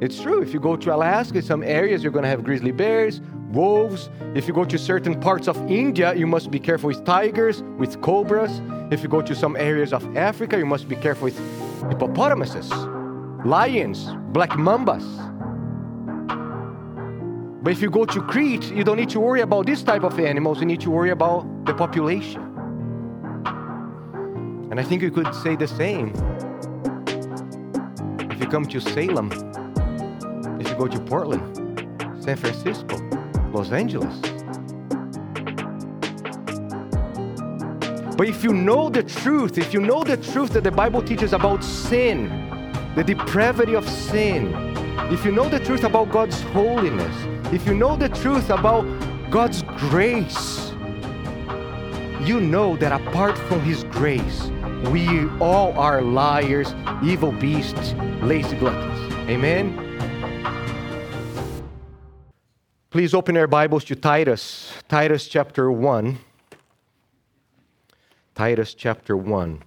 It's true. If you go to Alaska, some areas you're going to have grizzly bears, wolves. If you go to certain parts of India, you must be careful with tigers, with cobras. If you go to some areas of Africa, you must be careful with hippopotamuses, lions, black mambas. But if you go to Crete, you don't need to worry about this type of animals, you need to worry about the population. And I think you could say the same if you come to Salem, go to Portland, San Francisco, Los Angeles. But if you know the truth, if you know the truth that the Bible teaches about sin, the depravity of sin, if you know the truth about God's holiness, if you know the truth about God's grace, you know that apart from His grace, we all are liars, evil beasts, lazy gluttons. Amen? Please open your Bibles to Titus, Titus chapter 1. Titus chapter 1.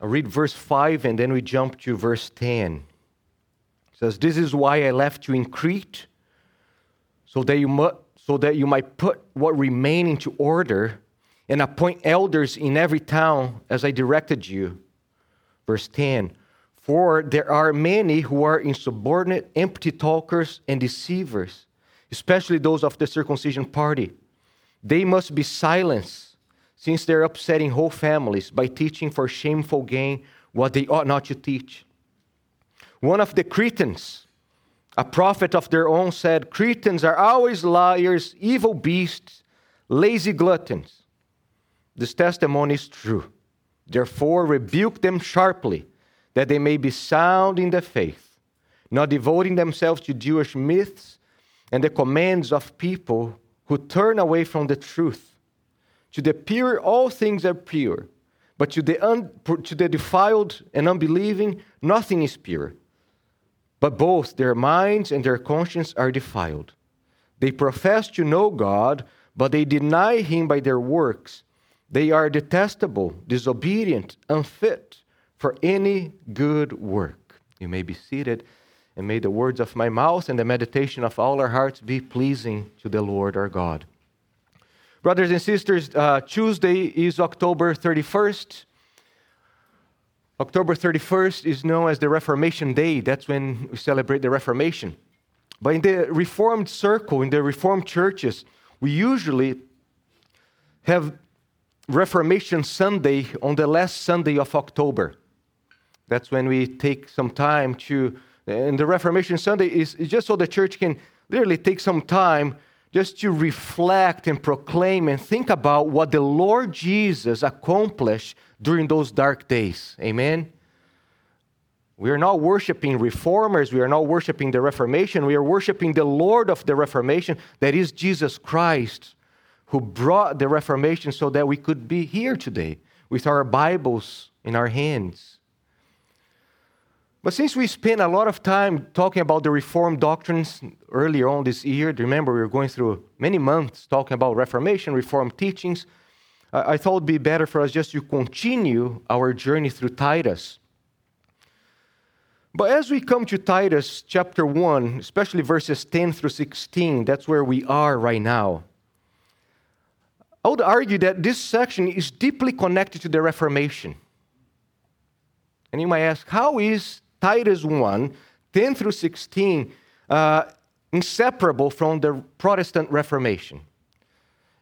I'll read verse 5 and then we jump to verse 10. It says, This is why I left you in Crete, so that you, mu- so that you might put what remain into order and appoint elders in every town as I directed you. Verse 10 For there are many who are insubordinate, empty talkers, and deceivers, especially those of the circumcision party. They must be silenced, since they're upsetting whole families by teaching for shameful gain what they ought not to teach. One of the Cretans, a prophet of their own, said, Cretans are always liars, evil beasts, lazy gluttons. This testimony is true. Therefore, rebuke them sharply, that they may be sound in the faith, not devoting themselves to Jewish myths and the commands of people who turn away from the truth. To the pure, all things are pure, but to the, un- to the defiled and unbelieving, nothing is pure. But both their minds and their conscience are defiled. They profess to know God, but they deny Him by their works. They are detestable, disobedient, unfit for any good work. You may be seated, and may the words of my mouth and the meditation of all our hearts be pleasing to the Lord our God. Brothers and sisters, uh, Tuesday is October 31st. October 31st is known as the Reformation Day. That's when we celebrate the Reformation. But in the Reformed circle, in the Reformed churches, we usually have Reformation Sunday on the last Sunday of October. That's when we take some time to, and the Reformation Sunday is, is just so the church can literally take some time just to reflect and proclaim and think about what the Lord Jesus accomplished during those dark days. Amen? We are not worshiping reformers. We are not worshiping the Reformation. We are worshiping the Lord of the Reformation, that is Jesus Christ, who brought the Reformation so that we could be here today with our Bibles in our hands. But since we spent a lot of time talking about the Reformed doctrines earlier on this year, remember we were going through many months talking about Reformation, Reformed teachings, I thought it would be better for us just to continue our journey through Titus. But as we come to Titus chapter 1, especially verses 10 through 16, that's where we are right now. I would argue that this section is deeply connected to the Reformation. And you might ask, how is Titus 1, 10 through 16, uh, inseparable from the Protestant Reformation?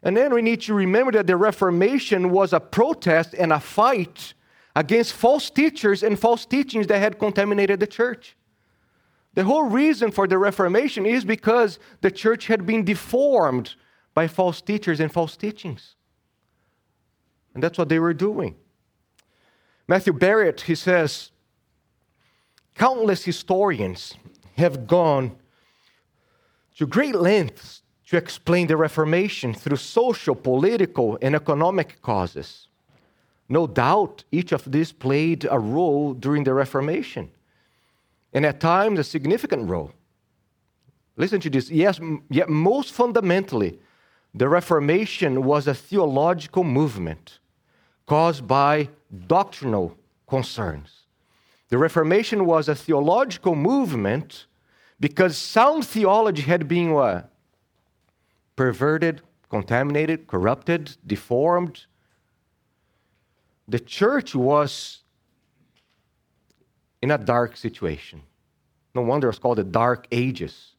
And then we need to remember that the Reformation was a protest and a fight against false teachers and false teachings that had contaminated the church. The whole reason for the Reformation is because the church had been deformed by false teachers and false teachings. And that's what they were doing. Matthew Barrett, he says, countless historians have gone to great lengths to explain the Reformation through social, political, and economic causes. No doubt each of these played a role during the Reformation, and at times a significant role. Listen to this. Yes, yet most fundamentally, the Reformation was a theological movement caused by doctrinal concerns. The Reformation was a theological movement because sound theology had been? Perverted, contaminated, corrupted, deformed. The church was in a dark situation. No wonder it's called the Dark Ages.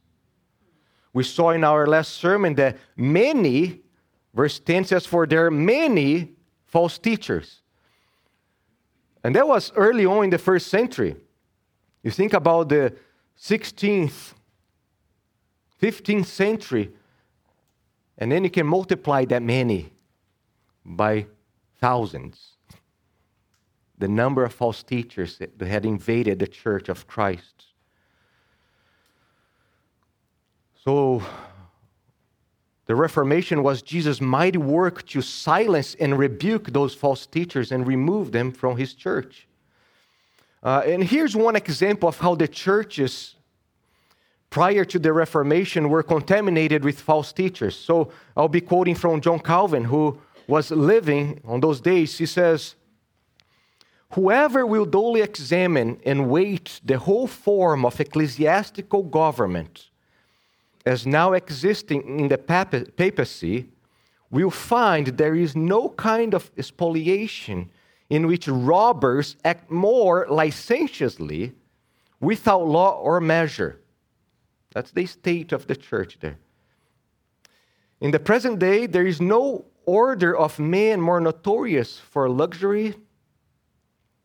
We saw in our last sermon that many, verse 10 says, For there are many false teachers. And that was early on in the first century. You think about the 16th, 15th century, and then you can multiply that many by thousands. The number of false teachers that had invaded the church of Christ. So, the Reformation was Jesus' mighty work to silence and rebuke those false teachers and remove them from his church. Uh, and here's one example of how the churches prior to the Reformation were contaminated with false teachers. So I'll be quoting from John Calvin, who was living on those days. He says, Whoever will duly examine and weight the whole form of ecclesiastical government as now existing in the papacy, we'll find there is no kind of spoliation in which robbers act more licentiously without law or measure. That's the state of the church there. In the present day, there is no order of men more notorious for luxury,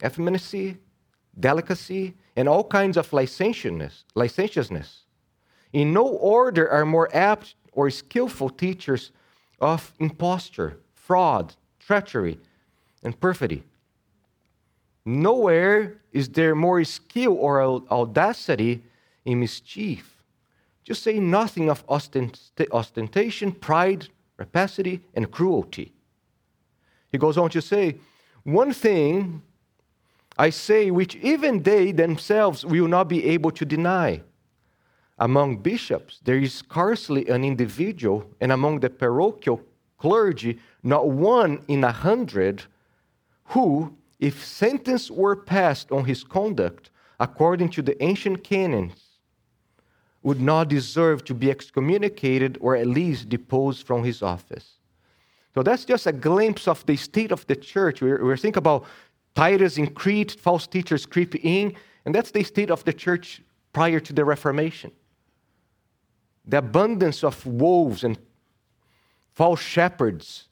effeminacy, delicacy, and all kinds of licentiousness. licentiousness in no order are more apt or skillful teachers of imposture, fraud, treachery, and perfidy. Nowhere is there more skill or audacity in mischief. Just say nothing of ostentation, pride, rapacity, and cruelty. He goes on to say, One thing I say, which even they themselves will not be able to deny among bishops, there is scarcely an individual, and among the parochial clergy, not one in a hundred, who, if sentence were passed on his conduct according to the ancient canons, would not deserve to be excommunicated or at least deposed from his office. So that's just a glimpse of the state of the church. We're, we're thinking about Titus in Crete, false teachers creep in, and that's the state of the church prior to the Reformation the abundance of wolves and false shepherds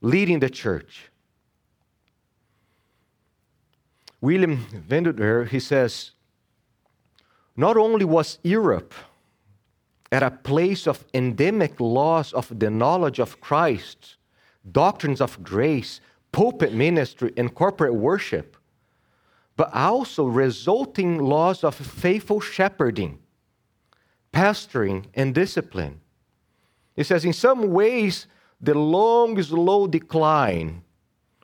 leading the church. William Vanderveer, he says, not only was Europe at a place of endemic loss of the knowledge of Christ, doctrines of grace, pulpit ministry, and corporate worship, but also resulting loss of faithful shepherding pastoring and discipline. He says, in some ways, the long, slow decline,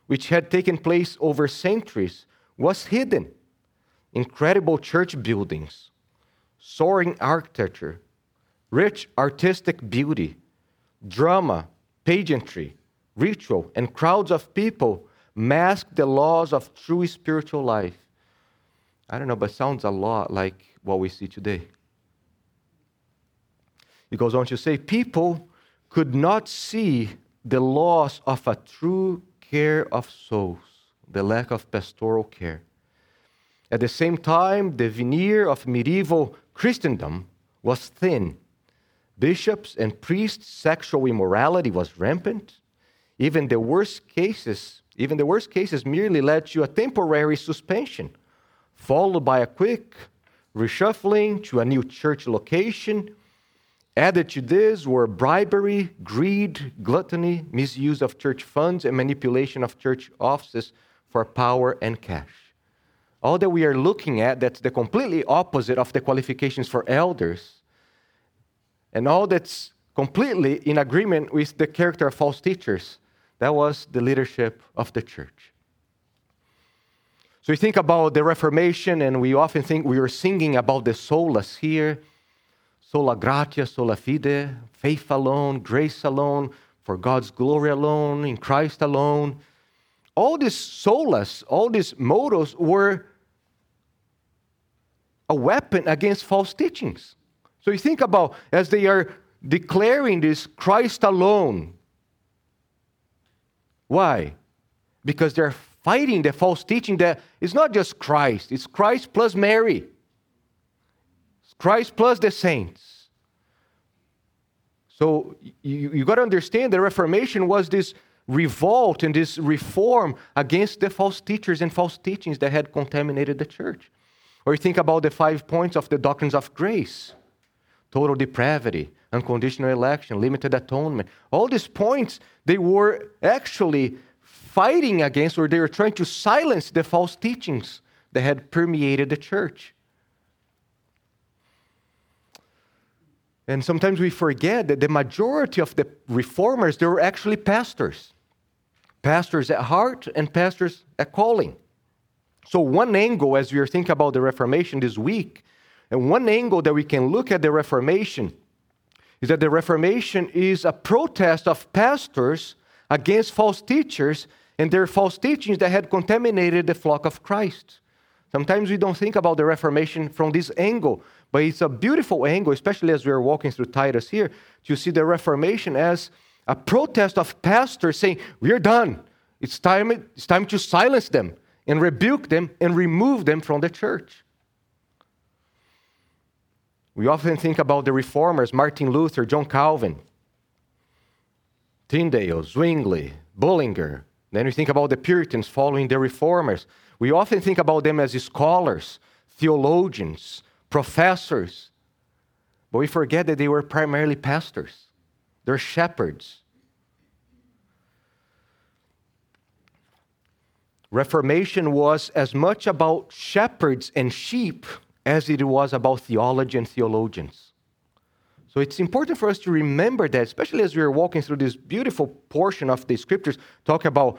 which had taken place over centuries, was hidden. Incredible church buildings, soaring architecture, rich artistic beauty, drama, pageantry, ritual, and crowds of people mask the laws of true spiritual life. I don't know, but sounds a lot like what we see today. He goes on to say, people could not see the loss of a true care of souls, the lack of pastoral care. At the same time, the veneer of medieval Christendom was thin. Bishops and priests' sexual immorality was rampant. Even the worst cases, even the worst cases merely led to a temporary suspension, followed by a quick reshuffling to a new church location Added to this were bribery, greed, gluttony, misuse of church funds, and manipulation of church offices for power and cash. All that we are looking at, that's the completely opposite of the qualifications for elders, and all that's completely in agreement with the character of false teachers. That was the leadership of the church. So we think about the Reformation, and we often think we are singing about the solas here sola gratia, sola fide, faith alone, grace alone, for God's glory alone, in Christ alone. All these solas, all these mottos were a weapon against false teachings. So you think about as they are declaring this Christ alone. Why? Because they're fighting the false teaching that it's not just Christ, it's Christ plus Mary, Christ plus the saints. So you, you got to understand the Reformation was this revolt and this reform against the false teachers and false teachings that had contaminated the church. Or you think about the five points of the doctrines of grace total depravity, unconditional election, limited atonement. All these points, they were actually fighting against or they were trying to silence the false teachings that had permeated the church. And sometimes we forget that the majority of the reformers, they were actually pastors. Pastors at heart and pastors at calling. So, one angle, as we are thinking about the Reformation this week, and one angle that we can look at the Reformation is that the Reformation is a protest of pastors against false teachers and their false teachings that had contaminated the flock of Christ. Sometimes we don't think about the Reformation from this angle, but it's a beautiful angle, especially as we are walking through Titus here, to see the Reformation as a protest of pastors saying, We're done. It's time, it's time to silence them and rebuke them and remove them from the church. We often think about the reformers Martin Luther, John Calvin, Tyndale, Zwingli, Bullinger. Then we think about the Puritans following the reformers. We often think about them as scholars, theologians, professors. But we forget that they were primarily pastors, they're shepherds. Reformation was as much about shepherds and sheep as it was about theology and theologians. So it's important for us to remember that, especially as we are walking through this beautiful portion of the scriptures, talking about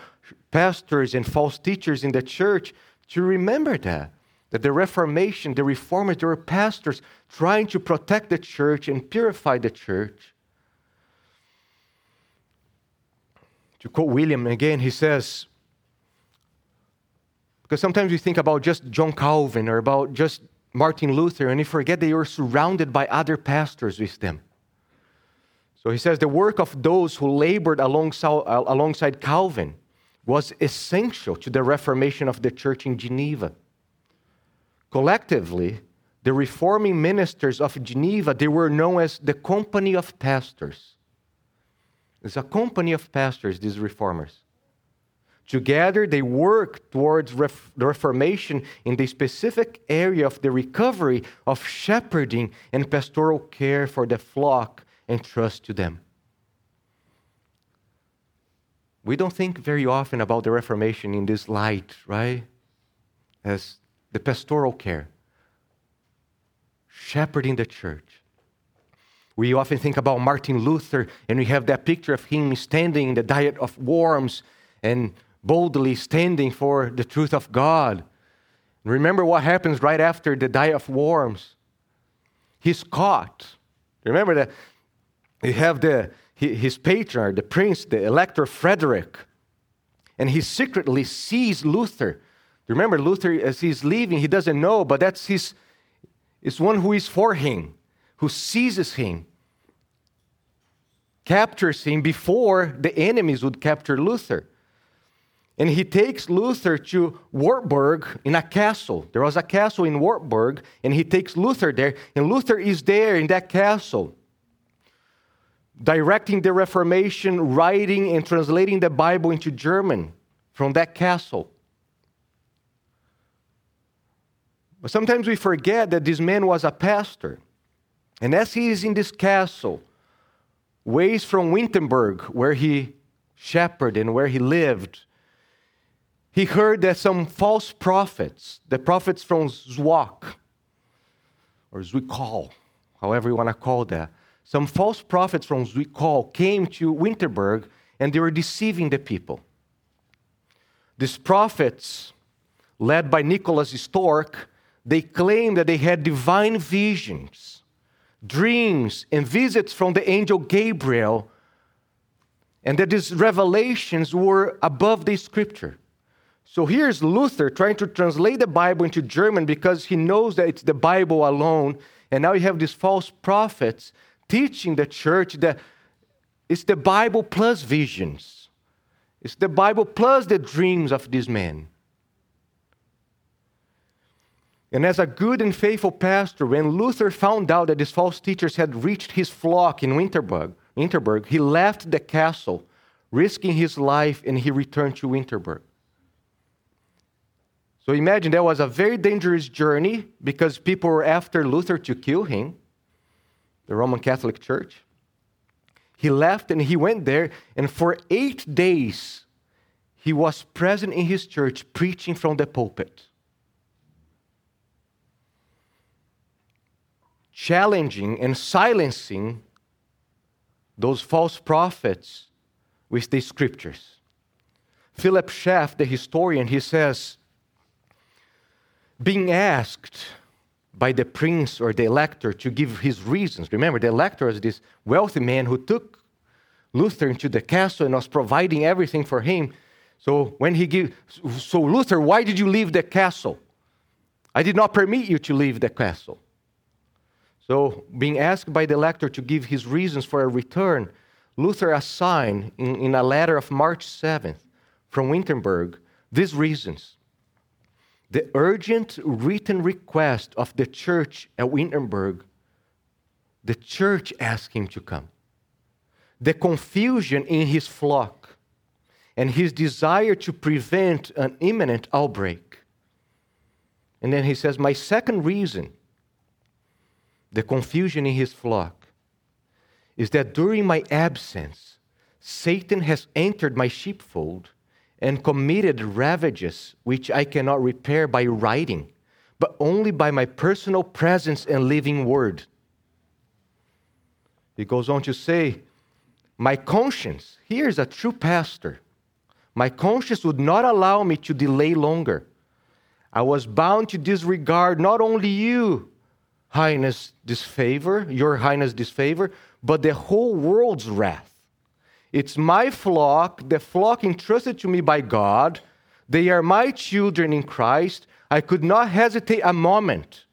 pastors and false teachers in the church, to remember that. That the Reformation, the reformers, they were pastors trying to protect the church and purify the church. To quote William again, he says, because sometimes we think about just John Calvin or about just Martin Luther, and you forget they were surrounded by other pastors with them. So he says the work of those who labored uh, alongside Calvin was essential to the reformation of the church in Geneva. Collectively, the reforming ministers of Geneva, they were known as the company of pastors. It's a company of pastors, these reformers. Together, they work towards ref- Reformation in the specific area of the recovery of shepherding and pastoral care for the flock and trust to them. We don't think very often about the Reformation in this light, right? As the pastoral care, shepherding the church. We often think about Martin Luther, and we have that picture of him standing in the diet of worms and boldly standing for the truth of God. Remember what happens right after the diet of worms. He's caught. Remember that you have the, his patron, the prince, the elector Frederick, and he secretly sees Luther. Remember, Luther, as he's leaving, he doesn't know, but that's his, it's one who is for him, who seizes him, captures him before the enemies would capture Luther. And he takes Luther to Wartburg in a castle. There was a castle in Wartburg, and he takes Luther there, and Luther is there in that castle, directing the Reformation, writing and translating the Bible into German from that castle. But sometimes we forget that this man was a pastor. And as he is in this castle, ways from Wittenberg, where he shepherded and where he lived, he heard that some false prophets, the prophets from Zwak, or Zwickau, however you want to call that, some false prophets from Zwickau came to Winterberg and they were deceiving the people. These prophets, led by Nicholas Storch, they claimed that they had divine visions, dreams, and visits from the angel Gabriel, and that these revelations were above the scripture. So here's Luther trying to translate the Bible into German because he knows that it's the Bible alone. And now you have these false prophets teaching the church that it's the Bible plus visions, it's the Bible plus the dreams of these men. And as a good and faithful pastor, when Luther found out that these false teachers had reached his flock in Winterberg, Winterberg, he left the castle, risking his life, and he returned to Winterberg. So imagine that was a very dangerous journey because people were after Luther to kill him, the Roman Catholic Church. He left and he went there, and for eight days, he was present in his church preaching from the pulpit. challenging and silencing those false prophets with the scriptures. Philip Schaff, the historian, he says, being asked by the prince or the elector to give his reasons. Remember, the elector is this wealthy man who took Luther into the castle and was providing everything for him. So when he gave, so Luther, why did you leave the castle? I did not permit you to leave the castle. So, being asked by the elector to give his reasons for a return, Luther assigned in, in a letter of March 7th from Wittenberg these reasons. The urgent written request of the church at Wittenberg, the church asked him to come. The confusion in his flock and his desire to prevent an imminent outbreak. And then he says, My second reason the confusion in his flock is that during my absence, Satan has entered my sheepfold and committed ravages which I cannot repair by writing, but only by my personal presence and living word. He goes on to say, My conscience, here's a true pastor, my conscience would not allow me to delay longer. I was bound to disregard not only you, Highness disfavor, your Highness disfavor, but the whole world's wrath. It's my flock, the flock entrusted to me by God. They are my children in Christ. I could not hesitate a moment.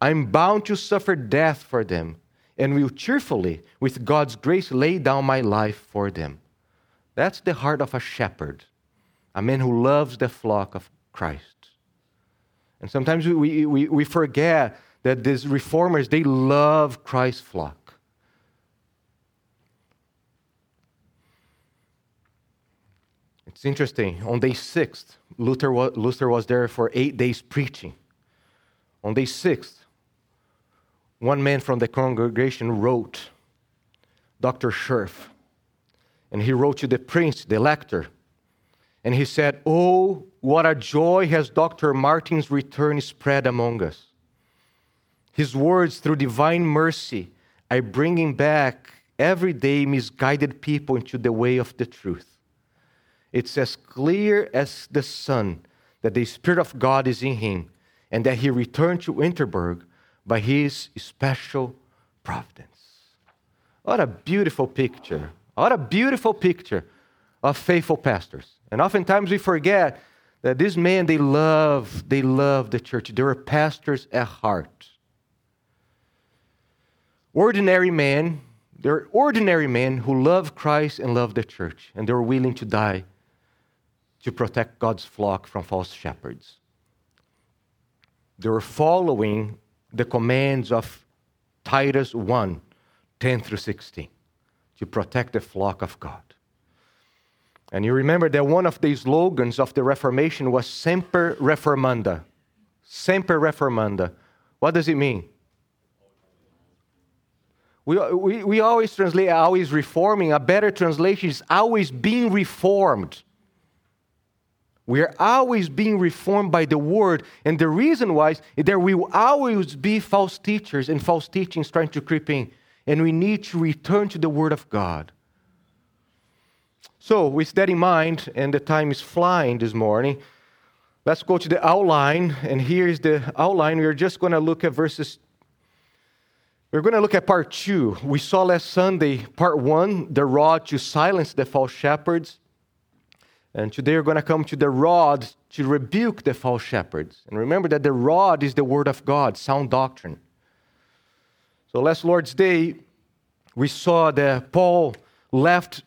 I'm bound to suffer death for them and will cheerfully, with God's grace, lay down my life for them. That's the heart of a shepherd, a man who loves the flock of Christ. And sometimes we, we, we forget that these reformers, they love Christ's flock. It's interesting. On day sixth, Luther was, Luther was there for eight days preaching. On day sixth, one man from the congregation wrote, Dr. Schurf, and he wrote to the prince, the elector, and he said, Oh, what a joy has Dr. Martin's return spread among us. His words, through divine mercy, are bringing back every day misguided people into the way of the truth. It's as clear as the sun that the Spirit of God is in him and that he returned to Winterberg by his special providence. What a beautiful picture. What a beautiful picture of faithful pastors. And oftentimes we forget that these men, they love, they love the church. They were pastors at heart. Ordinary men, they're ordinary men who love Christ and love the church, and they're willing to die to protect God's flock from false shepherds. They were following the commands of Titus 1 10 through 16 to protect the flock of God. And you remember that one of the slogans of the Reformation was Semper Reformanda. Semper Reformanda. What does it mean? We, we, we always translate always reforming. A better translation is always being reformed. We are always being reformed by the word. And the reason why is there will always be false teachers and false teachings trying to creep in. And we need to return to the word of God. So, with that in mind, and the time is flying this morning, let's go to the outline. And here is the outline. We're just going to look at verses. We're going to look at part two. We saw last Sunday, part one, the rod to silence the false shepherds. And today we're going to come to the rod to rebuke the false shepherds. And remember that the rod is the word of God, sound doctrine. So last Lord's Day, we saw that Paul left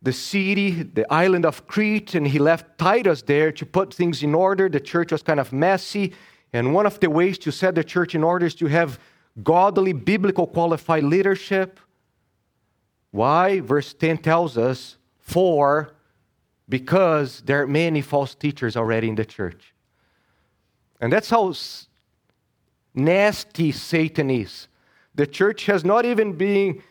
the city, the island of Crete, and he left Titus there to put things in order. The church was kind of messy. And one of the ways to set the church in order is to have godly, biblical, qualified leadership. Why? Verse 10 tells us, for because there are many false teachers already in the church. And that's how nasty Satan is. The church has not even been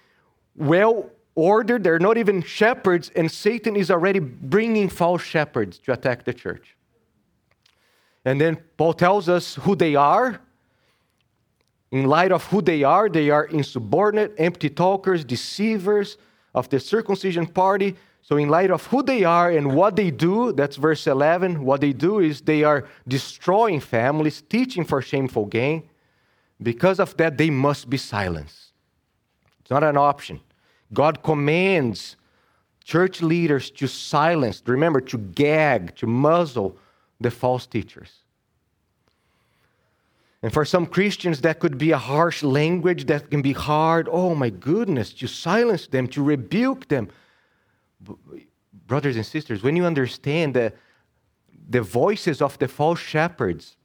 well ordered, they're not even shepherds, and Satan is already bringing false shepherds to attack the church. And then Paul tells us who they are. In light of who they are, they are insubordinate, empty talkers, deceivers of the circumcision party. So, in light of who they are and what they do, that's verse 11, what they do is they are destroying families, teaching for shameful gain. Because of that, they must be silenced. It's not an option. God commands church leaders to silence, remember, to gag, to muzzle the false teachers. And for some Christians, that could be a harsh language that can be hard. Oh my goodness, to silence them, to rebuke them brothers and sisters, when you understand the, the voices of the false shepherds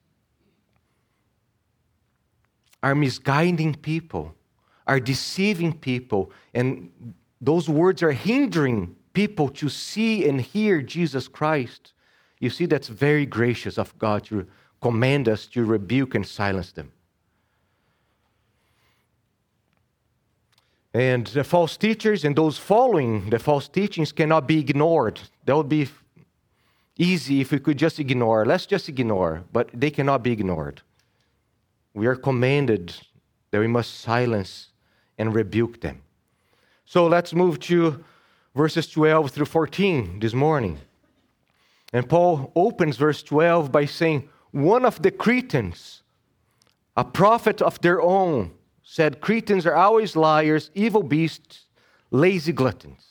are misguiding people, are deceiving people, and those words are hindering people to see and hear Jesus Christ, you see, that's very gracious of God to command us to rebuke and silence them. And the false teachers and those following the false teachings cannot be ignored. That would be easy if we could just ignore. Let's just ignore, but they cannot be ignored. We are commanded that we must silence and rebuke them. So let's move to verses 12 through 14 this morning. And Paul opens verse 12 by saying, One of the Cretans, a prophet of their own, said Cretans are always liars, evil beasts, lazy gluttons.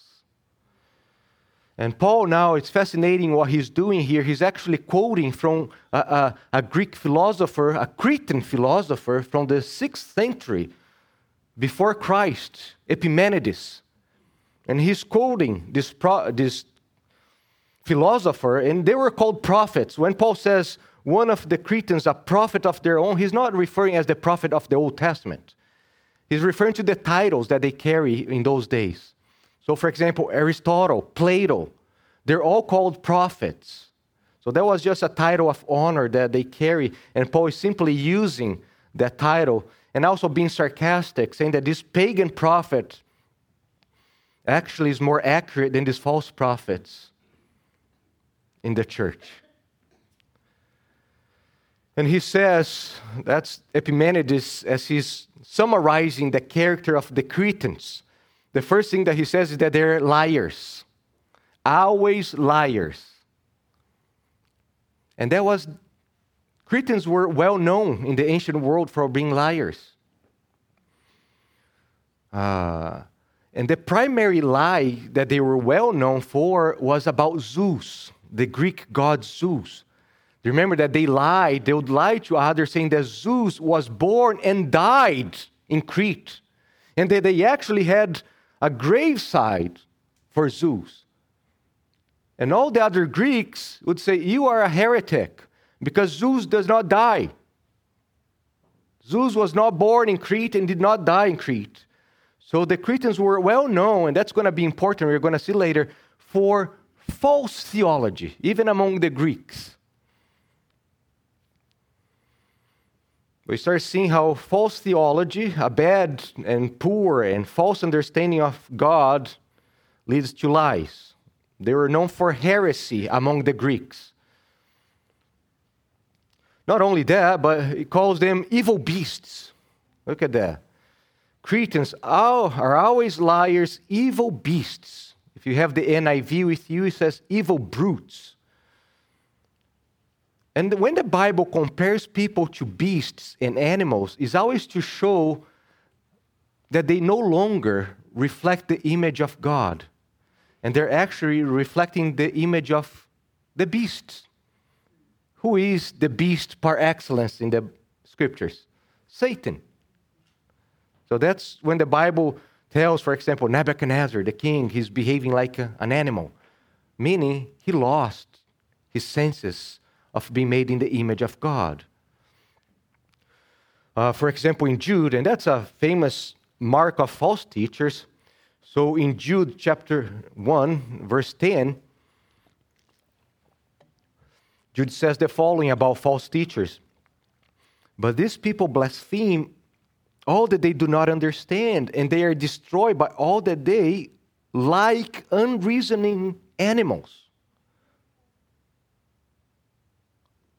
And Paul now, it's fascinating what he's doing here. He's actually quoting from a, a, a, Greek philosopher, a Cretan philosopher from the sixth century before Christ, Epimenides. And he's quoting this, pro, this philosopher, and they were called prophets. When Paul says one of the Cretans, a prophet of their own, he's not referring as the prophet of the Old Testament. He's referring to the titles that they carry in those days. So, for example, Aristotle, Plato, they're all called prophets. So that was just a title of honor that they carry, and Paul is simply using that title and also being sarcastic, saying that this pagan prophet actually is more accurate than these false prophets in the church. And he says, that's Epimenides as he's summarizing the character of the Cretans. The first thing that he says is that they're liars, always liars. And that was, Cretans were well known in the ancient world for being liars. Uh, and the primary lie that they were well known for was about Zeus, the Greek god Zeus. Remember that they lied, they would lie to others saying that Zeus was born and died in Crete, and that they actually had a graveside for Zeus. And all the other Greeks would say, You are a heretic because Zeus does not die. Zeus was not born in Crete and did not die in Crete. So the Cretans were well known, and that's going to be important, we're going to see later, for false theology, even among the Greeks. We start seeing how false theology, a bad and poor and false understanding of God, leads to lies. They were known for heresy among the Greeks. Not only that, but he calls them evil beasts. Look at that. Cretans are always liars, evil beasts. If you have the NIV with you, it says evil brutes. And when the Bible compares people to beasts and animals, is always to show that they no longer reflect the image of God. and they're actually reflecting the image of the beast. Who is the beast par excellence in the scriptures? Satan. So that's when the Bible tells, for example, Nebuchadnezzar, the king, he's behaving like a, an animal, meaning he lost his senses of being made in the image of God. Uh, for example, in Jude, and that's a famous mark of false teachers. So in Jude chapter 1, verse 10, Jude says the following about false teachers. But these people blaspheme all that they do not understand, and they are destroyed by all that they like unreasoning animals.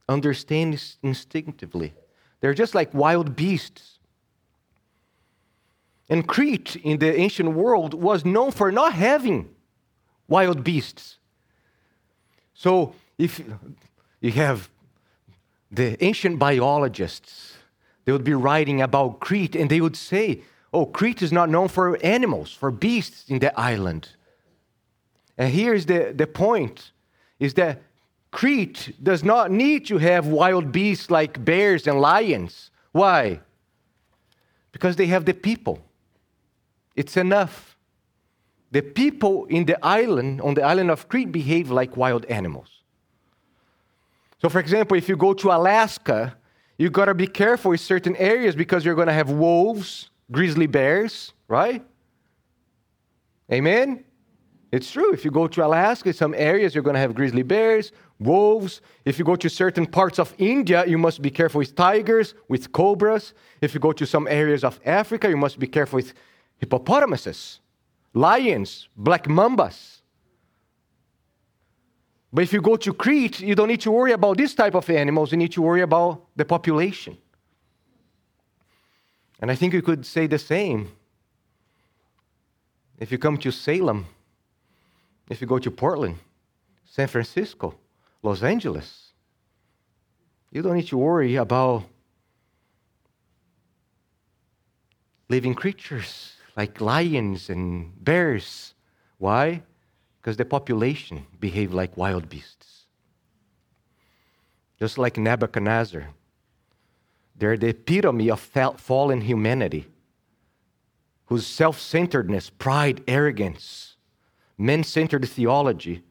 Understand instinctively. They're just like wild beasts. And Crete in the ancient world was known for not having wild beasts. So if you have the ancient biologists, they would be writing about Crete and they would say, oh, Crete is not known for animals, for beasts in the island. And here's the, the point is that Crete does not need to have wild beasts like bears and lions. Why? Because they have the people. It's enough. The people in the island, on the island of Crete, behave like wild animals. So, for example, if you go to Alaska, you got to be careful in certain areas because you're to have wolves, grizzly bears, right? Amen? It's true. If you go to Alaska, some areas you're to have grizzly bears, wolves. If you go to certain parts of India, you must be careful with tigers, with cobras. If you go to some areas of Africa, you must be careful with hippopotamuses, lions, black mambas. But if you go to Crete, you don't need to worry about this type of animals, you need to worry about the population. And I think you could say the same if you come to Salem if you go to Portland, San Francisco, Los Angeles, you don't need to worry about living creatures like lions and bears. Why? Because the population behave like wild beasts. Just like Nebuchadnezzar. They're the epitome of fallen humanity, whose self centeredness, pride, arrogance, men centered theology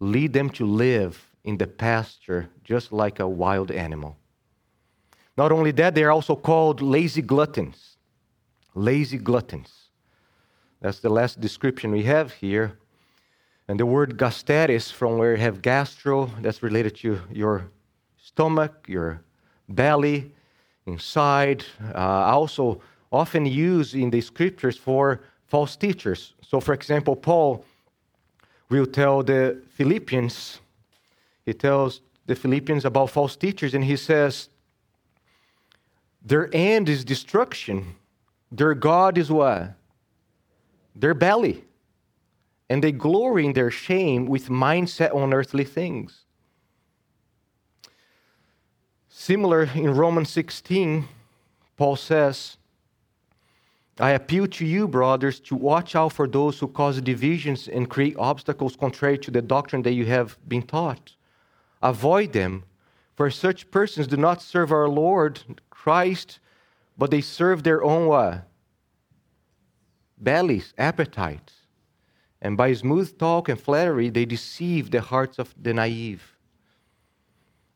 lead them to live in the pasture just like a wild animal. Not only that, they are also called lazy gluttons. Lazy gluttons. That's the last description we have here. And the word gasteris, from where you have gastro, that's related to your stomach, your belly, inside, uh, also often used in the scriptures for false teachers. So, for example, Paul will tell the Philippians, he tells the Philippians about false teachers, and he says, Their end is destruction, their God is what? Their belly. And they glory in their shame with mindset on earthly things. Similar in Romans 16, Paul says, I appeal to you, brothers, to watch out for those who cause divisions and create obstacles contrary to the doctrine that you have been taught. Avoid them, for such persons do not serve our Lord Christ, but they serve their own what? bellies, appetites. And by smooth talk and flattery, they deceive the hearts of the naive.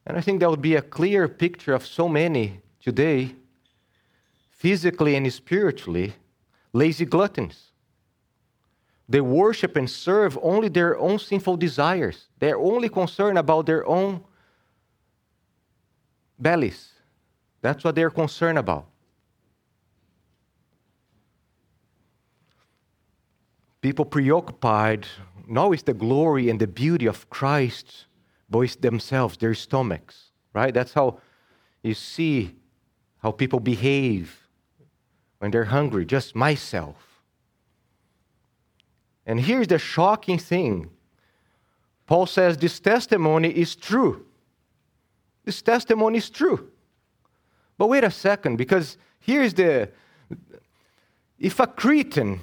And I think that would be a clear picture of so many today physically and spiritually, lazy gluttons. They worship and serve only their own sinful desires. They're only concerned about their own bellies. That's what they're concerned about. People preoccupied not with the glory and the beauty of Christ, but with themselves, their stomachs, right? That's how you see how people behave when they're hungry, just myself. And here's the shocking thing Paul says this testimony is true. This testimony is true. But wait a second, because here's the if a Cretan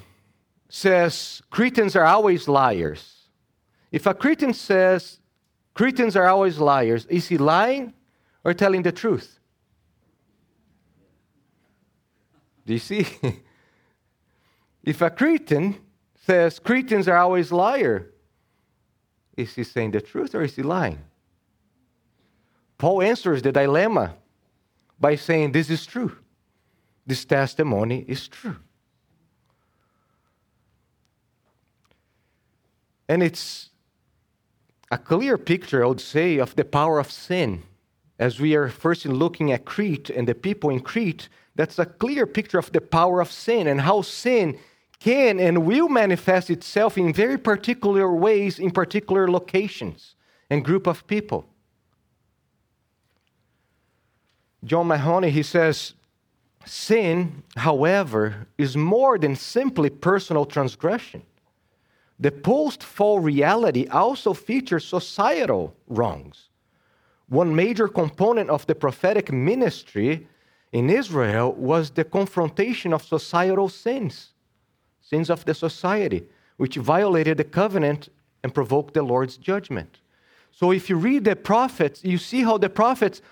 says Cretans are always liars, if a Cretan says Cretans are always liars, is he lying or telling the truth? Do you see? if a Cretan says Cretans are always liars, is he saying the truth or is he lying? Paul answers the dilemma by saying, This is true. This testimony is true. And it's a clear picture, I would say, of the power of sin. As we are first looking at Crete and the people in Crete, that's a clear picture of the power of sin and how sin can and will manifest itself in very particular ways in particular locations and group of people. John Mahoney, he says, sin, however, is more than simply personal transgression. The post fall reality also features societal wrongs. One major component of the prophetic ministry in Israel was the confrontation of societal sins, sins of the society, which violated the covenant and provoked the Lord's judgment. So if you read the prophets, you see how the prophets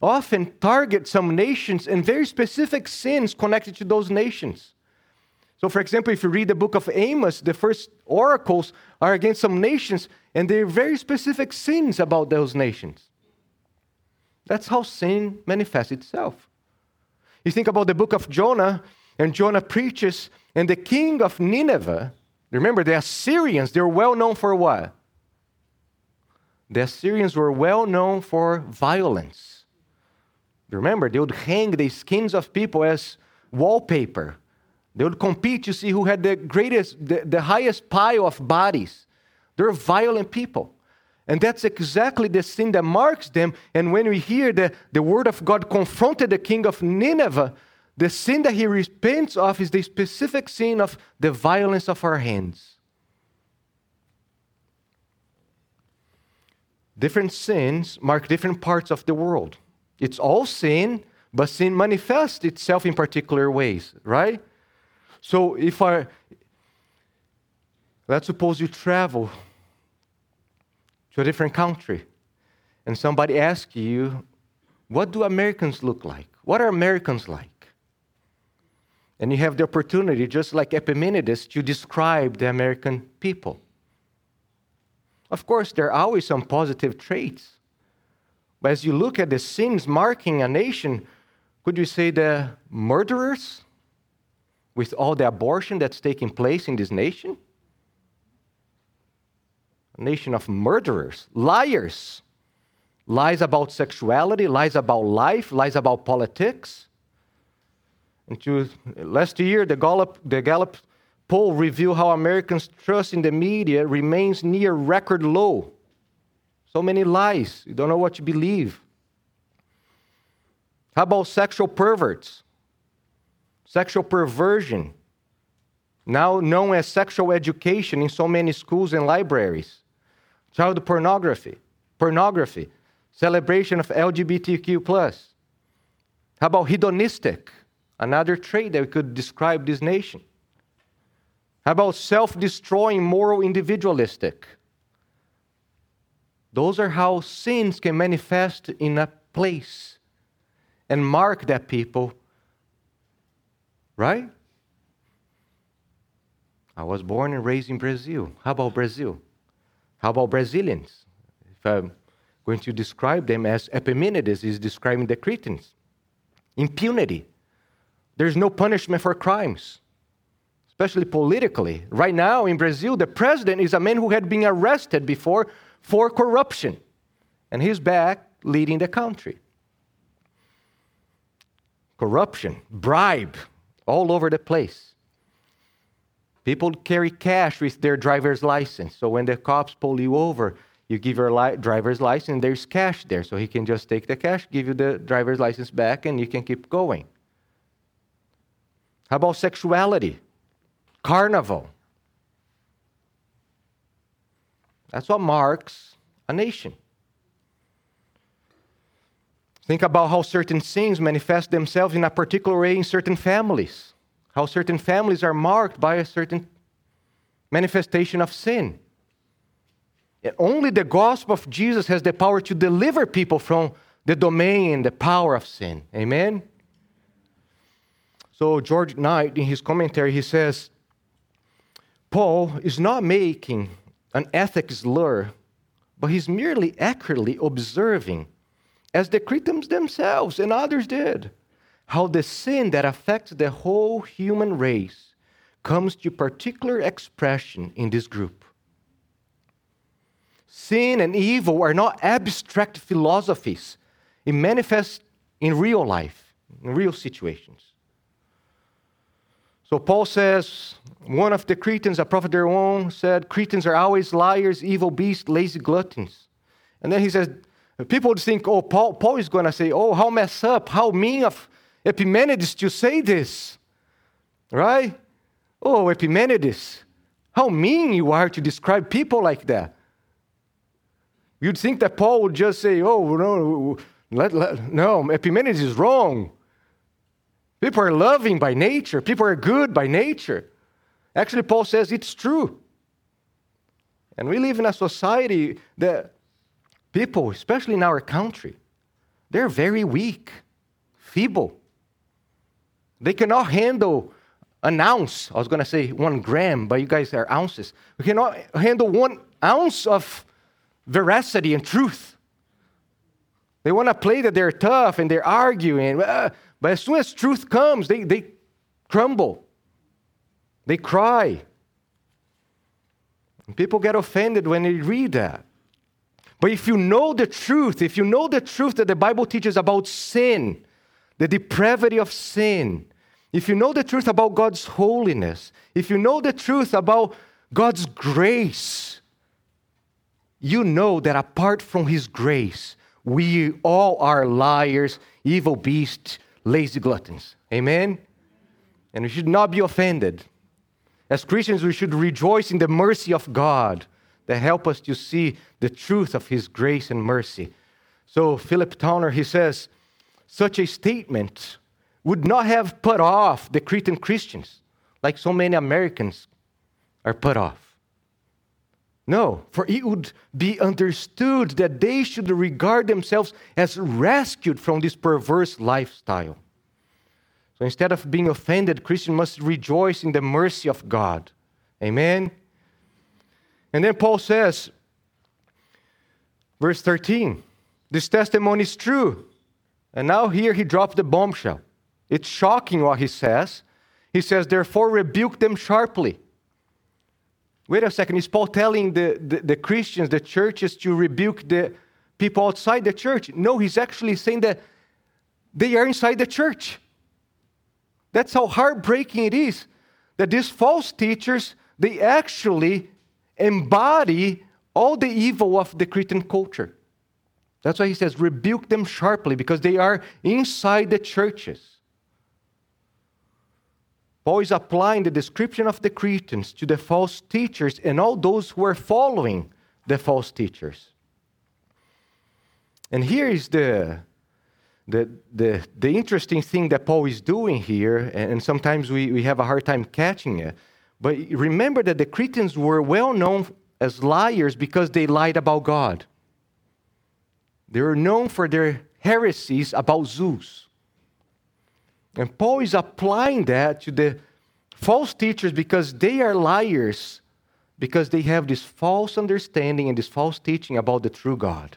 often target some nations and very specific sins connected to those nations. So, for example, if you read the book of Amos, the first oracles are against some nations, and they're very specific sins about those nations. That's how sin manifests itself. You think about the book of Jonah, and Jonah preaches, and the king of Nineveh, remember, the Assyrians, they're well known for what? The Assyrians were well known for violence. Remember, they would hang the skins of people as wallpaper they would compete to see who had the greatest, the, the highest pile of bodies. They're violent people. And that's exactly the sin that marks them. And when we hear that the word of God confronted the king of Nineveh, the sin that he repents of is the specific sin of the violence of our hands. Different sins mark different parts of the world. It's all sin, but sin manifests itself in particular ways, right? So if I, let's suppose you travel to a different country and somebody asks you, what do Americans look like? What are Americans like? And you have the opportunity, just like Epimenides, to describe the American people. Of course, there are always some positive traits. But as you look at the sins marking a nation, could you say the murderers? with all the abortion that's taking place in this nation? A nation of murderers, liars, lies about sexuality, lies about life, lies about politics. And to, last year, the Gallup, the Gallup poll revealed how Americans' trust in the media remains near record low. So many lies, you don't know what to believe. How about sexual perverts? sexual perversion, now known as sexual education in so many schools and libraries, child pornography, pornography, celebration of LGBTQ. How about hedonistic? Another trait that could describe this nation. How about self destroying, moral individualistic? Those are how sins can manifest in a place and mark that people Right? I was born and raised in Brazil. How about Brazil? How about Brazilians? If I'm going to describe them as Epimenides is describing the Cretans. Impunity. There's no punishment for crimes, especially politically. Right now in Brazil, the president is a man who had been arrested before for corruption, and he's back leading the country. Corruption, bribe, all over the place. People carry cash with their driver's license. So when the cops pull you over, you give your li- driver's license, there's cash there. So he can just take the cash, give you the driver's license back, and you can keep going. How about sexuality? Carnival. That's what marks a nation. Think about how certain sins manifest themselves in a particular way in certain families. How certain families are marked by a certain manifestation of sin. And only the gospel of Jesus has the power to deliver people from the domain, the power of sin. Amen? So, George Knight, in his commentary, he says Paul is not making an ethics slur, but he's merely accurately observing, as the Cretans themselves and others did, how the sin that affects the whole human race comes to particular expression in this group. Sin and evil are not abstract philosophies, it manifests in real life, in real situations. So Paul says, one of the Cretans, a prophet their own, said, Cretans are always liars, evil beasts, lazy gluttons. And then he says, people think, oh, Paul, Paul is going to say, oh, how mess up, how mean of Epimenides to say this. Right? Oh, Epimenides, how mean you are to describe people like that. You'd think that Paul would just say, oh, no, let, let, no, Epimenides is wrong. People are loving by nature, people are good by nature. Actually, Paul says it's true. And we live in a society that people, especially in our country, they're very weak, feeble. They cannot handle an ounce. I was going to say one gram, but you guys are ounces. We cannot handle one ounce of veracity and truth. They want to play that they're tough and they're arguing. Uh, but as soon as truth comes, they, they crumble, they cry. And people get offended when they read that. But if you know the truth, if you know the truth that the Bible teaches about sin, the depravity of sin, if you know the truth about God's holiness, if you know the truth about God's grace, you know that apart from His grace, we all are liars, evil beasts, lazy gluttons. Amen? And we should not be offended. As Christians, we should rejoice in the mercy of God that help us to see the truth of His grace and mercy. So Philip Towner, he says, such a statement would not have put off the Cretan Christians like so many Americans are put off. No, for it would be understood that they should regard themselves as rescued from this perverse lifestyle. So instead of being offended, Christians must rejoice in the mercy of God. Amen. And then Paul says, verse 13, this testimony is true. And now here he drops the bombshell. It's shocking what he says. He says, therefore, rebuke them sharply. Wait a second, is Paul telling the, the, the, Christians, the churches, to rebuke the people outside the church? No, he's actually saying that they are inside the church. That's how heartbreaking it is that these false teachers, they actually embody all the evil of the Cretan culture. That's why he says, rebuke them sharply, because they are inside the churches. Paul is applying the description of the Cretans to the false teachers and all those who are following the false teachers. And here is the, the, the, the interesting thing that Paul is doing here, and sometimes we, we have a hard time catching it. But remember that the Cretans were well known as liars because they lied about God. They were known for their heresies about Zeus. And Paul is applying that to the false teachers because they are liars, because they have this false understanding and this false teaching about the true God.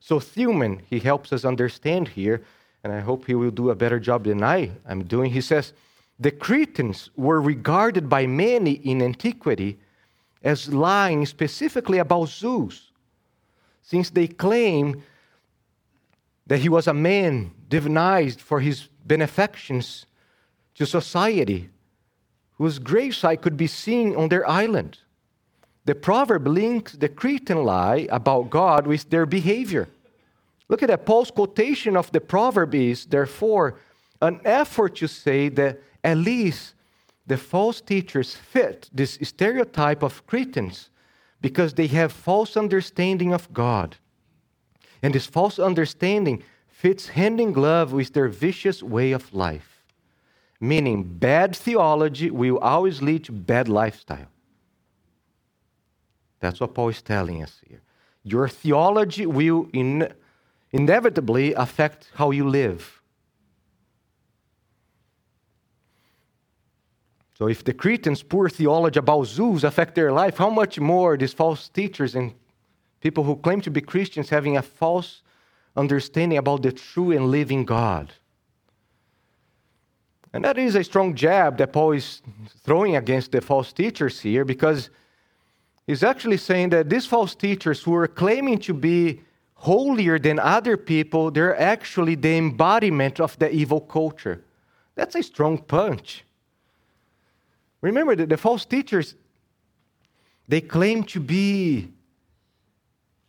So, Thuman, he helps us understand here, and I hope he will do a better job than I am doing. He says, The Cretans were regarded by many in antiquity as lying specifically about Zeus, since they claim that he was a man divinized for his benefactions to society, whose gravesite could be seen on their island. The proverb links the Cretan lie about God with their behavior. Look at that. Paul's quotation of the proverb is, therefore, an effort to say that at least the false teachers fit this stereotype of Cretans because they have false understanding of God. And this false understanding fits hand in glove with their vicious way of life. Meaning, bad theology will always lead to bad lifestyle. That's what Paul is telling us here. Your theology will in, inevitably affect how you live. So, if the Cretans' poor theology about Zeus affect their life, how much more these false teachers and people who claim to be Christians having a false understanding about the true and living God? And that is a strong jab that Paul is throwing against the false teachers here because he's actually saying that these false teachers who are claiming to be holier than other people, they're actually the embodiment of the evil culture. That's a strong punch. Remember that the false teachers, they claim to be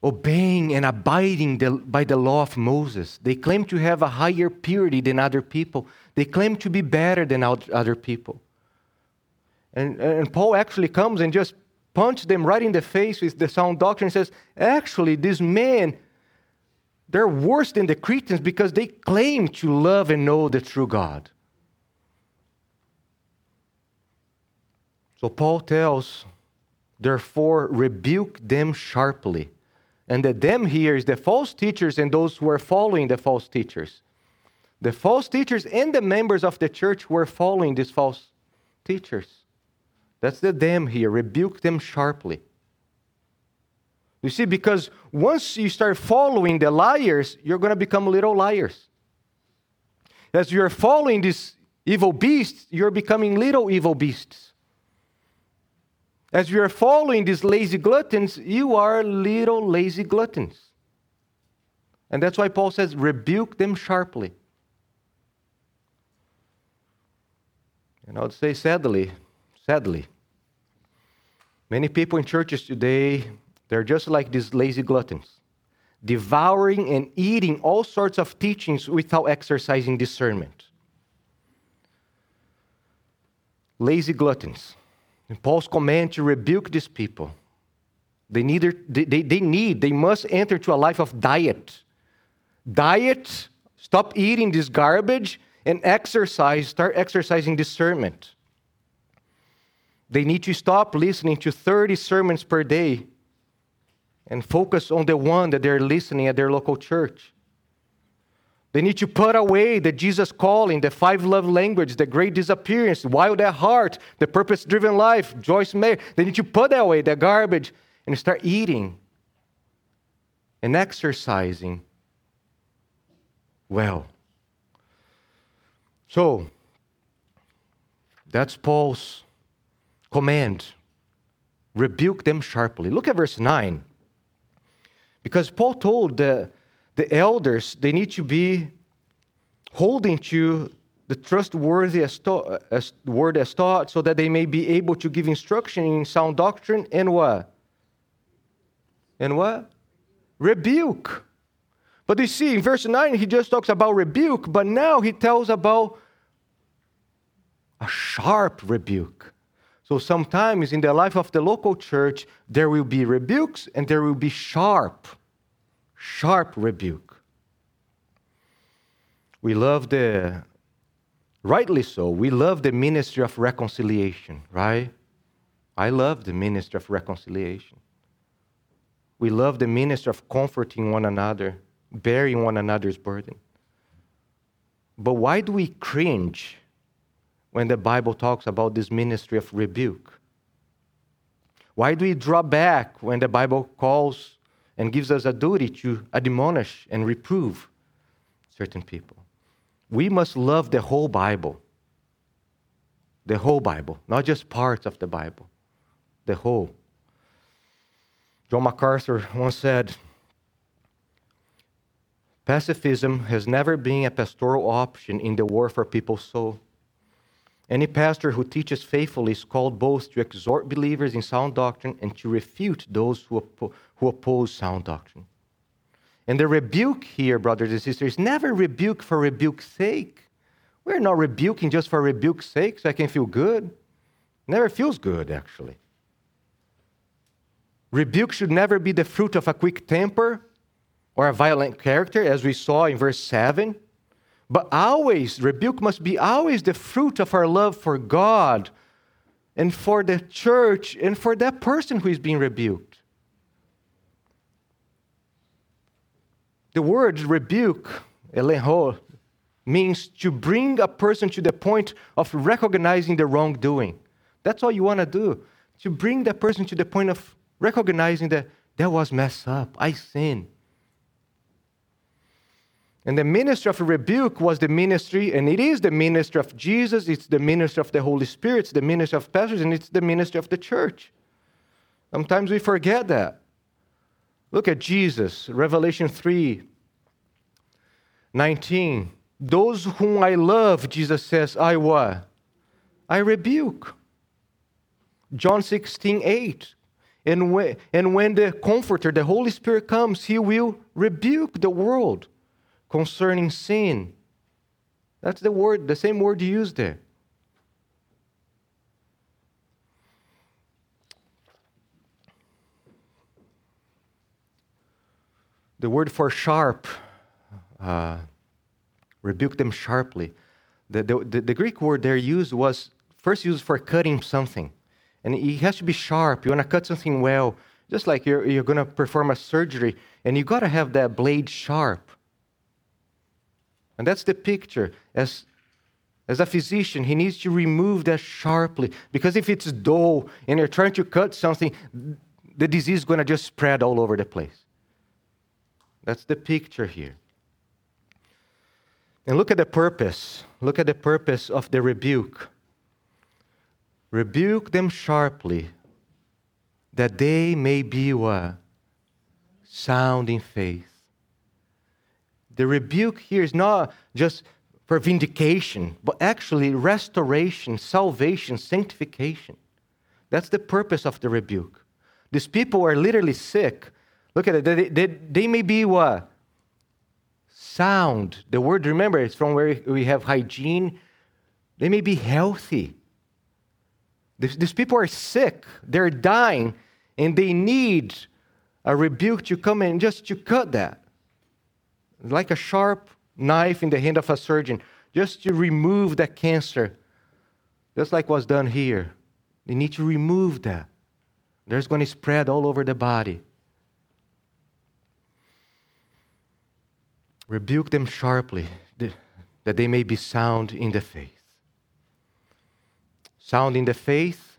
obeying and abiding the, by the law of Moses. They claim to have a higher purity than other people. They claim to be better than other people. And, and Paul actually comes and just punches them right in the face with the sound doctrine and says, actually, these men, they're worse than the Cretans because they claim to love and know the true God. So Paul tells, therefore, rebuke them sharply. And the them here is the false teachers and those who are following the false teachers. The false teachers and the members of the church were following these false teachers. That's the them here. Rebuke them sharply. You see, because once you start following the liars, you're going to become little liars. As you're following these evil beasts, you're becoming little evil beasts. As you are following these lazy gluttons, you are little lazy gluttons. And that's why Paul says, rebuke them sharply. And I would say, sadly, sadly, many people in churches today, they're just like these lazy gluttons, devouring and eating all sorts of teachings without exercising discernment. Lazy gluttons. And Paul's command to rebuke these people. They, need, they, they, they need, they must enter to a life of diet. Diet, stop eating this garbage, and exercise, start exercising discernment. They need to stop listening to 30 sermons per day and focus on the one that they're listening at their local church. They need to put away the Jesus calling, the five love language, the great disappearance, wild at heart, the purpose driven life, Joyce Meyer. They need to put that away the garbage and start eating and exercising well. So, that's Paul's command. Rebuke them sharply. Look at verse 9. Because Paul told the the elders, they need to be holding to the trustworthy as, as word as taught so that they may be able to give instruction in sound doctrine and what? And what? Rebuke. But you see, in verse 9, he just talks about rebuke, but now he tells about a sharp rebuke. So sometimes in the life of the local church, there will be rebukes and there will be sharp sharp rebuke. We love the, rightly so, we love the ministry of reconciliation, right? I love the ministry of reconciliation. We love the ministry of comforting one another, bearing one another's burden. But why do we cringe when the Bible talks about this ministry of rebuke? Why do we draw back when the Bible calls and gives us a duty to admonish and reprove certain people. We must love the whole Bible. The whole Bible, not just parts of the Bible, the whole. John MacArthur once said, Pacifism has never been a pastoral option in the war for people's soul. Any pastor who teaches faithfully is called both to exhort believers in sound doctrine and to refute those who, oppo- who oppose sound doctrine. And the rebuke here, brothers and sisters, is never rebuke for rebuke's sake. We're not rebuking just for rebuke's sake so I can feel good. never feels good, actually. Rebuke should never be the fruit of a quick temper or a violent character, as we saw in verse 7. But always, rebuke must be always the fruit of our love for God and for the church and for that person who is being rebuked. The word rebuke, elencho, means to bring a person to the point of recognizing the wrongdoing. That's all you want to do. To bring that person to the point of recognizing that that was messed up. I sinned. And the ministry of rebuke was the ministry, and it is the ministry of Jesus, it's the ministry of the Holy Spirit, it's the ministry of pastors, and it's the ministry of the church. Sometimes we forget that. Look at Jesus, Revelation 3 19. Those whom I love, Jesus says, I what? I rebuke. John 16 8. And when, and when the Comforter, the Holy Spirit comes, he will rebuke the world concerning sin. That's the word, the same word used there. The word for sharp, uh, rebuke them sharply. The, the, the, Greek word there used was first used for cutting something. And it has to be sharp. You want to cut something well. Just like you're, you're going to perform a surgery, and you got to have that blade sharp. And that's the picture. As, as a physician, he needs to remove that sharply. Because if it's dull and you're trying to cut something, the disease is going to just spread all over the place. That's the picture here. And look at the purpose. Look at the purpose of the rebuke. Rebuke them sharply, that they may be what? Sound in faith. The rebuke here is not just for vindication, but actually restoration, salvation, sanctification. That's the purpose of the rebuke. These people are literally sick. Look at it. They, they, they may be what? Sound. The word, remember, is from where we have hygiene. They may be healthy. These, these people are sick. They're dying, and they need a rebuke to come in just to cut that like a sharp knife in the hand of a surgeon, just to remove that cancer, just like was done here. They need to remove that. There's going to spread all over the body. Rebuke them sharply, that they may be sound in the faith. Sound in the faith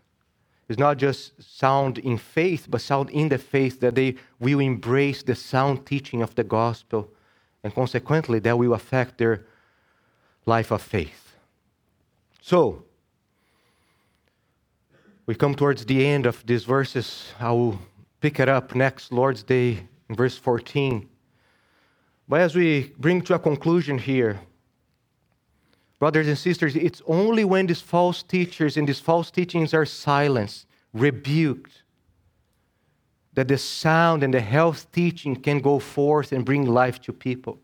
is not just sound in faith, but sound in the faith that they will embrace the sound teaching of the gospel and consequently, that will affect their life of faith. So, we come towards the end of these verses. I will pick it up next Lord's Day in verse 14. But as we bring to a conclusion here, brothers and sisters, it's only when these false teachers and these false teachings are silenced, rebuked, that the sound and the health teaching can go forth and bring life to people.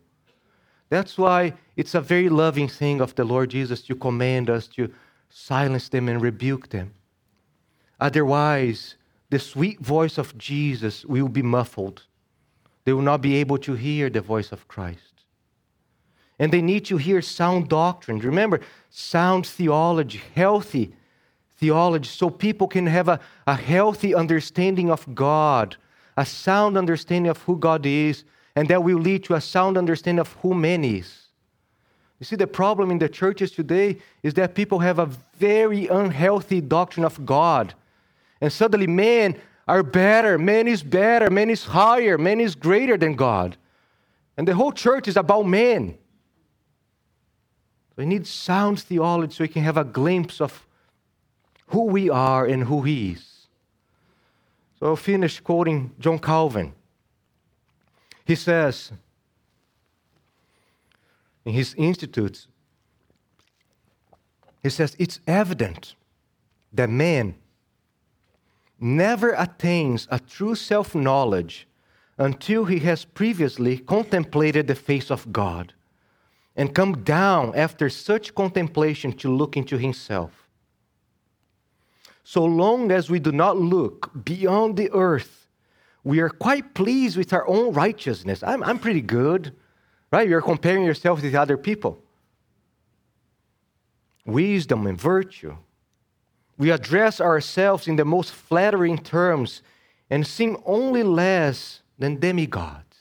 That's why it's a very loving thing of the Lord Jesus to command us to silence them and rebuke them. Otherwise, the sweet voice of Jesus will be muffled. They will not be able to hear the voice of Christ. And they need to hear sound doctrine. Remember, sound theology, healthy theology so people can have a, a healthy understanding of God, a sound understanding of who God is, and that will lead to a sound understanding of who man is. You see, the problem in the churches today is that people have a very unhealthy doctrine of God. And suddenly, men are better, man is better, man is higher, man is greater than God. And the whole church is about men. We need sound theology so we can have a glimpse of who we are and who He is. So I'll finish quoting John Calvin. He says in his institutes, he says, it's evident that man never attains a true self knowledge until he has previously contemplated the face of God and come down after such contemplation to look into himself so long as we do not look beyond the earth, we are quite pleased with our own righteousness. I'm, I'm pretty good, right? You're comparing yourself with other people. Wisdom and virtue. We address ourselves in the most flattering terms and seem only less than demigods.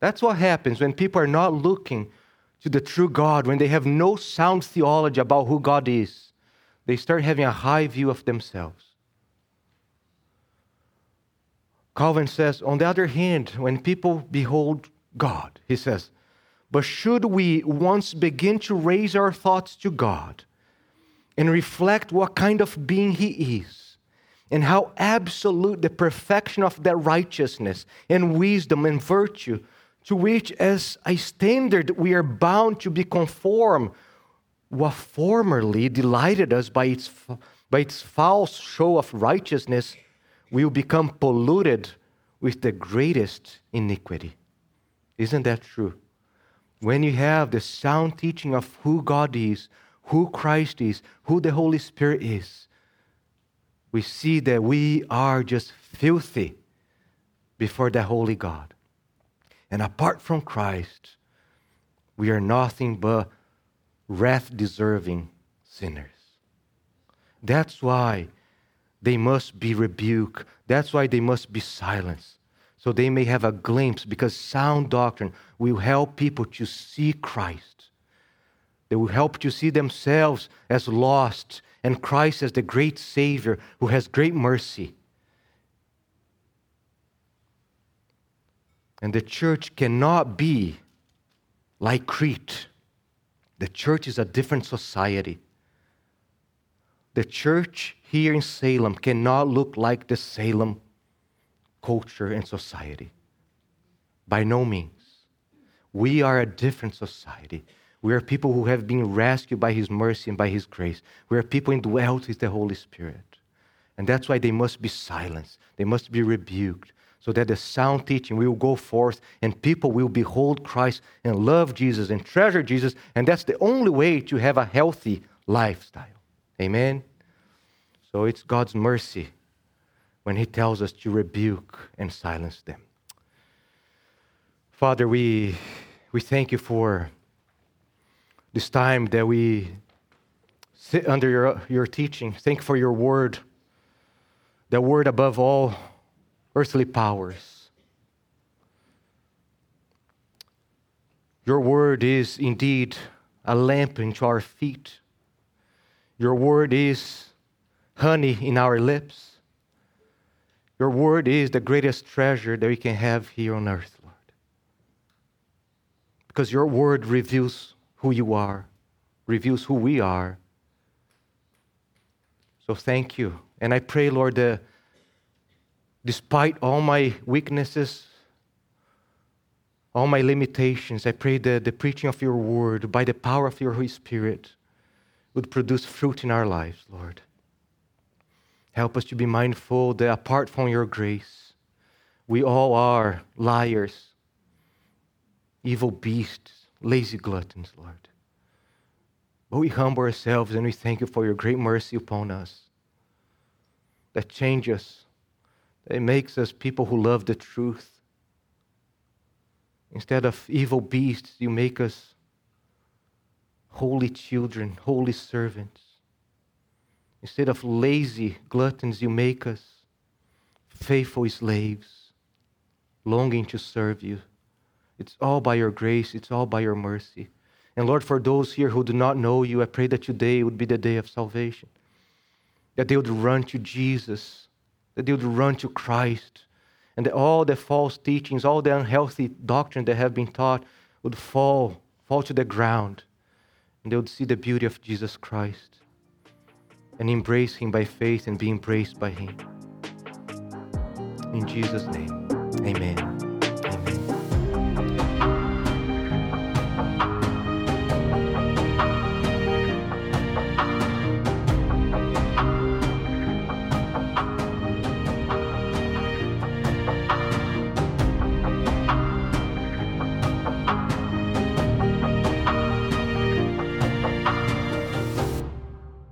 That's what happens when people are not looking to the true God, when they have no sound theology about who God is. They start having a high view of themselves. Calvin says, on the other hand, when people behold God, he says, but should we once begin to raise our thoughts to God and reflect what kind of being He is and how absolute the perfection of that righteousness and wisdom and virtue to which, as a standard, we are bound to be conform, what formerly delighted us by its, by its false show of righteousness will become polluted with the greatest iniquity. Isn't that true? When you have the sound teaching of who God is, who Christ is, who the Holy Spirit is, we see that we are just filthy before the Holy God. And apart from Christ, we are nothing but wrath deserving sinners. That's why they must be rebuked. That's why they must be silenced. So they may have a glimpse, because sound doctrine will help people to see Christ. They will help to see themselves as lost and Christ as the great Savior who has great mercy. And the church cannot be like Crete. The church is a different society. The church here in Salem cannot look like the Salem culture and society. By no means. We are a different society. We are people who have been rescued by His mercy and by His grace. We are people indwelt with the Holy Spirit. And that's why they must be silenced, they must be rebuked, so that the sound teaching will go forth and people will behold Christ and love Jesus and treasure Jesus. And that's the only way to have a healthy lifestyle. Amen? So it's God's mercy when He tells us to rebuke and silence them. Father, we, we thank you for this time that we sit under your, your teaching. Thank you for your word, the word above all earthly powers. Your word is indeed a lamp into our feet. Your word is honey in our lips. Your word is the greatest treasure that we can have here on earth, Lord. Because your word reveals who you are, reveals who we are. So thank you. And I pray, Lord, that despite all my weaknesses, all my limitations, I pray that the preaching of your word, by the power of your Holy Spirit, would produce fruit in our lives, Lord. Help us to be mindful that apart from your grace, we all are liars, evil beasts, lazy gluttons, Lord. But we humble ourselves and we thank you for your great mercy upon us that changes us it makes us people who love the truth. Instead of evil beasts, you make us holy children, holy servants. Instead of lazy gluttons, you make us faithful slaves, longing to serve you. It's all by your grace, it's all by your mercy. And Lord, for those here who do not know you, I pray that today would be the day of salvation, that they would run to Jesus that they would run to Christ, and that all the false teachings, all the unhealthy doctrine that have been taught would fall, fall to the ground, and they would see the beauty of Jesus Christ and embrace Him by faith and be embraced by Him. In Jesus' name, amen.